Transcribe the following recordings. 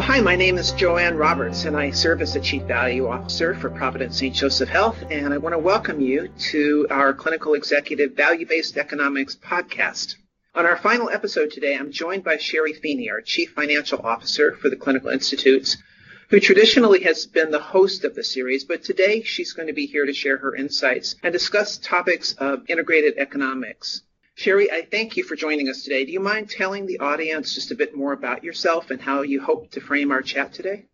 Well, hi, my name is Joanne Roberts, and I serve as the Chief Value Officer for Providence St. Joseph Health, and I want to welcome you to our Clinical Executive Value Based Economics podcast. On our final episode today, I'm joined by Sheri Feeney, our Chief Financial Officer for the Clinical Institutes, who traditionally has been the host of the series, but today she's going to be here to share her insights and discuss topics of integrated economics. Sheri, I thank you for joining us today. Do you mind telling the audience just a bit more about yourself and how you hope to frame our chat today?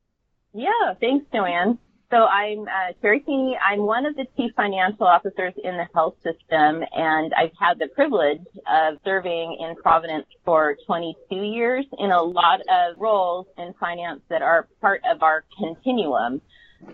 Yeah, thanks, Joanne. So I'm uh, Sheri Feeney. I'm one of the chief financial officers in the health system, and I've had the privilege of serving in Providence for 22 years in a lot of roles in finance that are part of our continuum.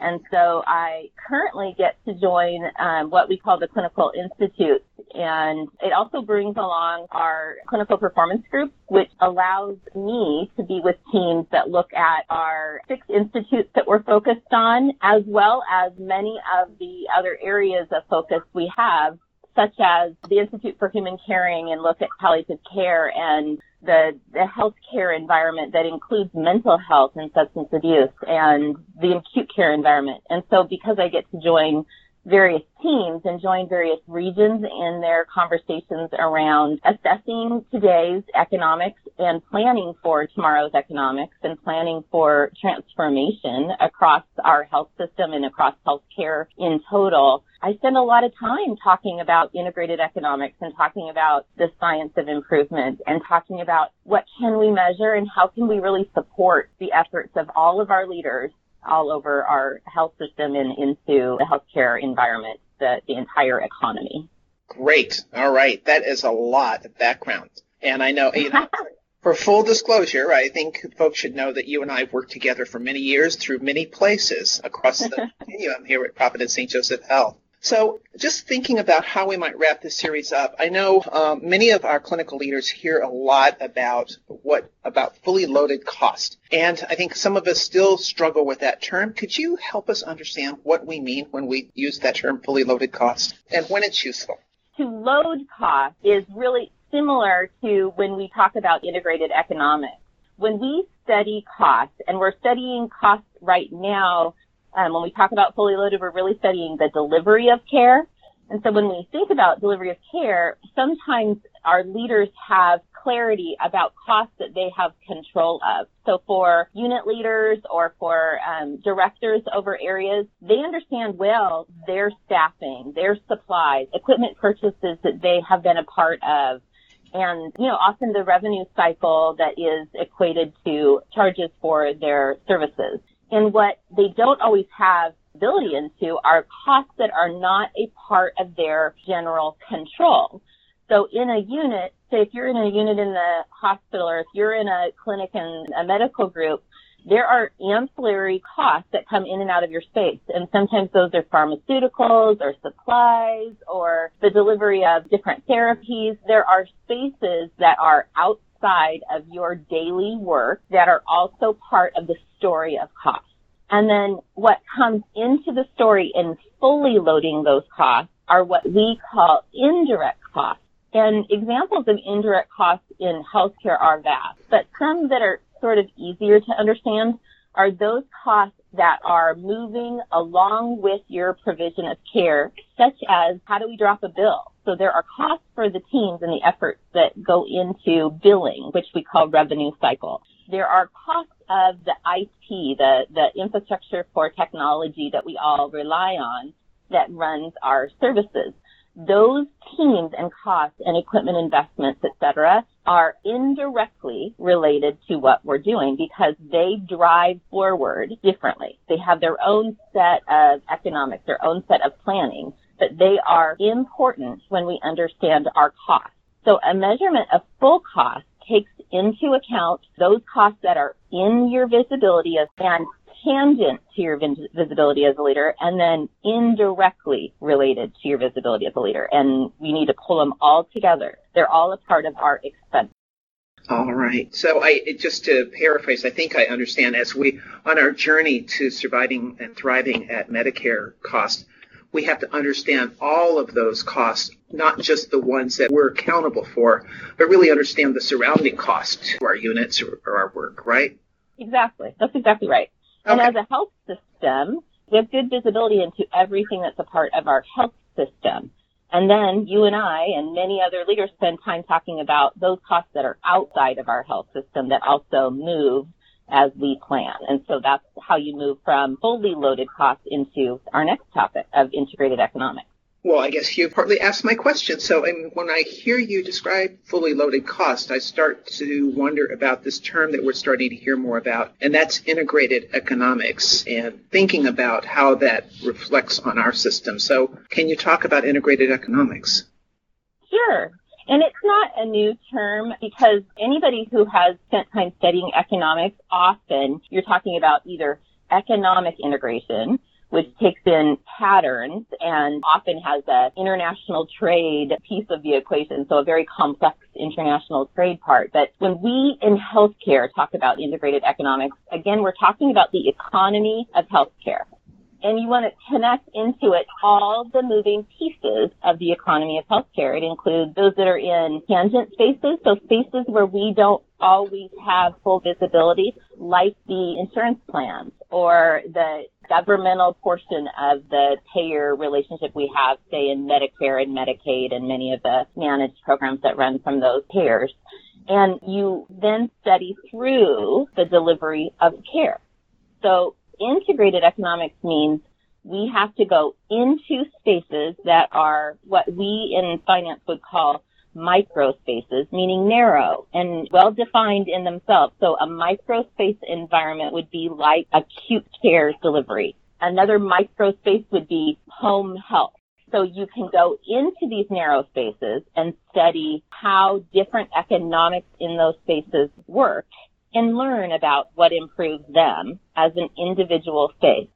And so I currently get to join um, what we call the Clinical Institute. And it also brings along our clinical performance group, which allows me to be with teams that look at our six institutes that we're focused on, as well as many of the other areas of focus we have such as the Institute for Human Caring and look at palliative care and the, the healthcare environment that includes mental health and substance abuse and the acute care environment. And so because I get to join various teams and join various regions in their conversations around assessing today's economics and planning for tomorrow's economics and planning for transformation across our health system and across healthcare in total. I spend a lot of time talking about integrated economics and talking about the science of improvement and talking about what can we measure and how can we really support the efforts of all of our leaders all over our health system and into the healthcare environment, the, the entire economy. Great. All right. That is a lot of background. And I know, you know for full disclosure, I think folks should know that you and I have worked together for many years through many places across the continuum here at Providence St. Joseph Health. So, just thinking about how we might wrap this series up, I know um, many of our clinical leaders hear a lot about what about fully loaded cost, and I think some of us still struggle with that term. Could you help us understand what we mean when we use that term, fully loaded cost, and when it's useful? To load cost is really similar to when we talk about integrated economics. When we study costs, and we're studying costs right now um, when we talk about fully loaded, we're really studying the delivery of care. And so when we think about delivery of care, sometimes our leaders have clarity about costs that they have control of. So for unit leaders or for um, directors over areas, they understand well their staffing, their supplies, equipment purchases that they have been a part of. And, you know, often the revenue cycle that is equated to charges for their services. And what they don't always have ability into are costs that are not a part of their general control. So in a unit, say if you're in a unit in the hospital or if you're in a clinic and a medical group, there are ancillary costs that come in and out of your space. And sometimes those are pharmaceuticals or supplies or the delivery of different therapies. There are spaces that are outside of your daily work that are also part of the story of cost. And then what comes into the story in fully loading those costs are what we call indirect costs. And examples of indirect costs in healthcare are vast, but some that are sort of easier to understand are those costs that are moving along with your provision of care, such as how do we drop a bill? So there are costs for the teams and the efforts that go into billing, which we call revenue cycle. There are costs of the IT, the, the infrastructure for technology that we all rely on that runs our services. Those teams and costs and equipment investments, et cetera, are indirectly related to what we're doing because they drive forward differently. They have their own set of economics, their own set of planning, but they are important when we understand our costs. So a measurement of full cost takes into account those costs that are in your visibility and tangent to your visibility as a leader and then indirectly related to your visibility as a leader. And we need to pull them all together. They're all a part of our expense. All right. So I just to paraphrase, I think I understand as we on our journey to surviving and thriving at Medicare cost, we have to understand all of those costs, not just the ones that we're accountable for, but really understand the surrounding costs to our units or, or our work, right? Exactly. That's exactly right. And as a health system, we have good visibility into everything that's a part of our health system. And then you and I and many other leaders spend time talking about those costs that are outside of our health system that also move as we plan. And so that's how you move from fully loaded costs into our next topic of integrated economics. Well, I guess you partly asked my question. So I mean, when I hear you describe fully loaded cost, I start to wonder about this term that we're starting to hear more about, and that's integrated economics and thinking about how that reflects on our system. So can you talk about integrated economics? Sure. And it's not a new term because anybody who has spent time studying economics, often you're talking about either economic integration, which takes in patterns and often has an international trade piece of the equation, so a very complex international trade part. But when we in healthcare talk about integrated economics, again, we're talking about the economy of healthcare. And you want to connect into it all the moving pieces of the economy of healthcare. It includes those that are in tangent spaces, so spaces where we don't always have full visibility, like the insurance plans or the governmental portion of the payer relationship we have, say in Medicare and Medicaid and many of the managed programs that run from those payers. And you then study through the delivery of care. So integrated economics means we have to go into spaces that are what we in finance would call micro spaces, meaning narrow and well defined in themselves. So a micro space environment would be like acute care delivery. Another micro space would be home health. So you can go into these narrow spaces and study how different economics in those spaces work and learn about what improves them as an individual space.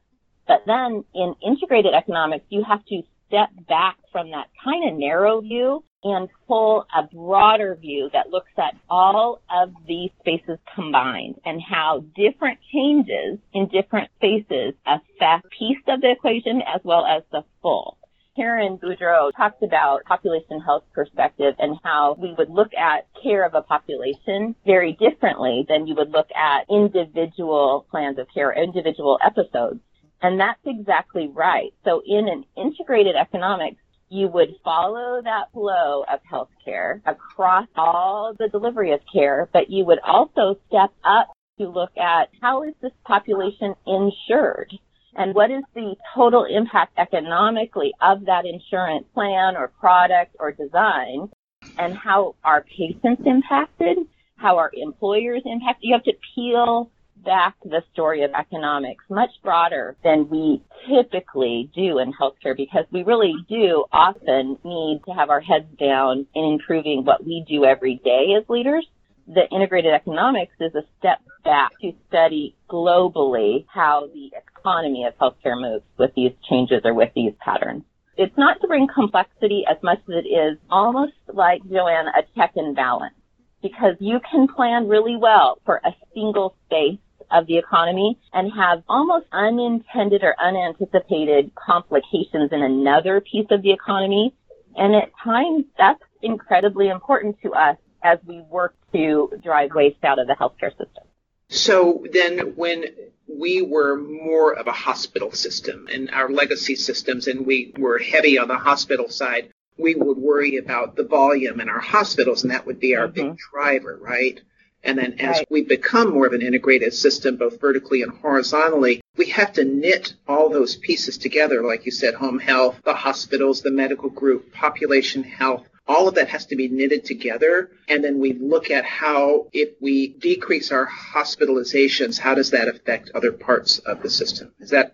But then in integrated economics, you have to step back from that kind of narrow view and pull a broader view that looks at all of these spaces combined and how different changes in different spaces affect piece of the equation as well as the full. Karen Boudreau talked about population health perspective and how we would look at care of a population very differently than you would look at individual plans of care, individual episodes. And that's exactly right. So in an integrated economics, you would follow that flow of healthcare across all the delivery of care, but you would also step up to look at how is this population insured? And what is the total impact economically of that insurance plan or product or design? And how are patients impacted? How are employers impacted? You have to peel back the story of economics much broader than we typically do in healthcare because we really do often need to have our heads down in improving what we do every day as leaders. The integrated economics is a step back to study globally how the economy of healthcare moves with these changes or with these patterns. It's not to bring complexity as much as it is almost like, Joanne, a check and balance because you can plan really well for a single space of the economy and have almost unintended or unanticipated complications in another piece of the economy. And at times that's incredibly important to us as we work to drive waste out of the healthcare system. So then when we were more of a hospital system and our legacy systems and we were heavy on the hospital side, we would worry about the volume in our hospitals and that would be our mm-hmm. big driver, right? And then as right. we become more of an integrated system, both vertically and horizontally, we have to knit all those pieces together. Like you said, home health, the hospitals, the medical group, population health, all of that has to be knitted together. And then we look at how, if we decrease our hospitalizations, how does that affect other parts of the system? Is that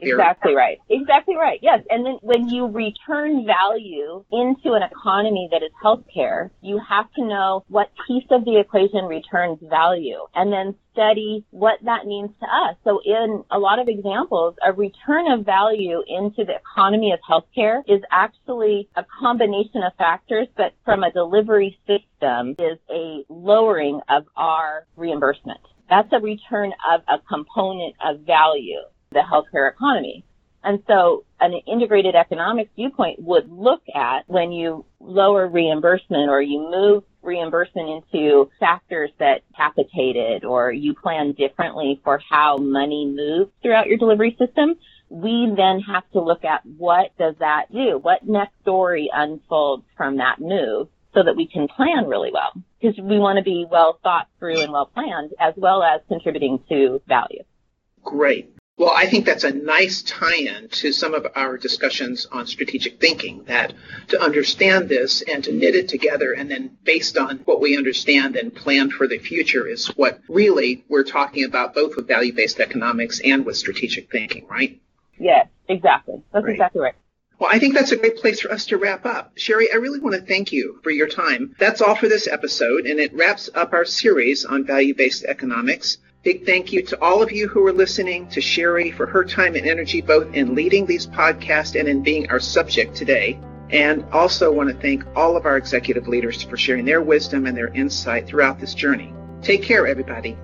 Exactly right. Exactly right. Yes. And then when you return value into an economy that is healthcare, you have to know what piece of the equation returns value and then study what that means to us. So in a lot of examples, a return of value into the economy of healthcare is actually a combination of factors, but from a delivery system is a lowering of our reimbursement. That's a return of a component of value the healthcare economy. And so an integrated economics viewpoint would look at when you lower reimbursement or you move reimbursement into factors that capitated or you plan differently for how money moves throughout your delivery system, we then have to look at what does that do? What next story unfolds from that move so that we can plan really well because we want to be well thought through and well planned as well as contributing to value. Great. Well, I think that's a nice tie-in to some of our discussions on strategic thinking, that to understand this and to knit it together and then based on what we understand and plan for the future is what really we're talking about both with value-based economics and with strategic thinking, right? Yes, exactly. That's right. exactly right. Well, I think that's a great place for us to wrap up. Sheri, I really want to thank you for your time. That's all for this episode, and it wraps up our series on value-based economics. Big thank you to all of you who are listening, to Sheri for her time and energy both in leading these podcasts and in being our subject today. And also want to thank all of our executive leaders for sharing their wisdom and their insight throughout this journey. Take care, everybody.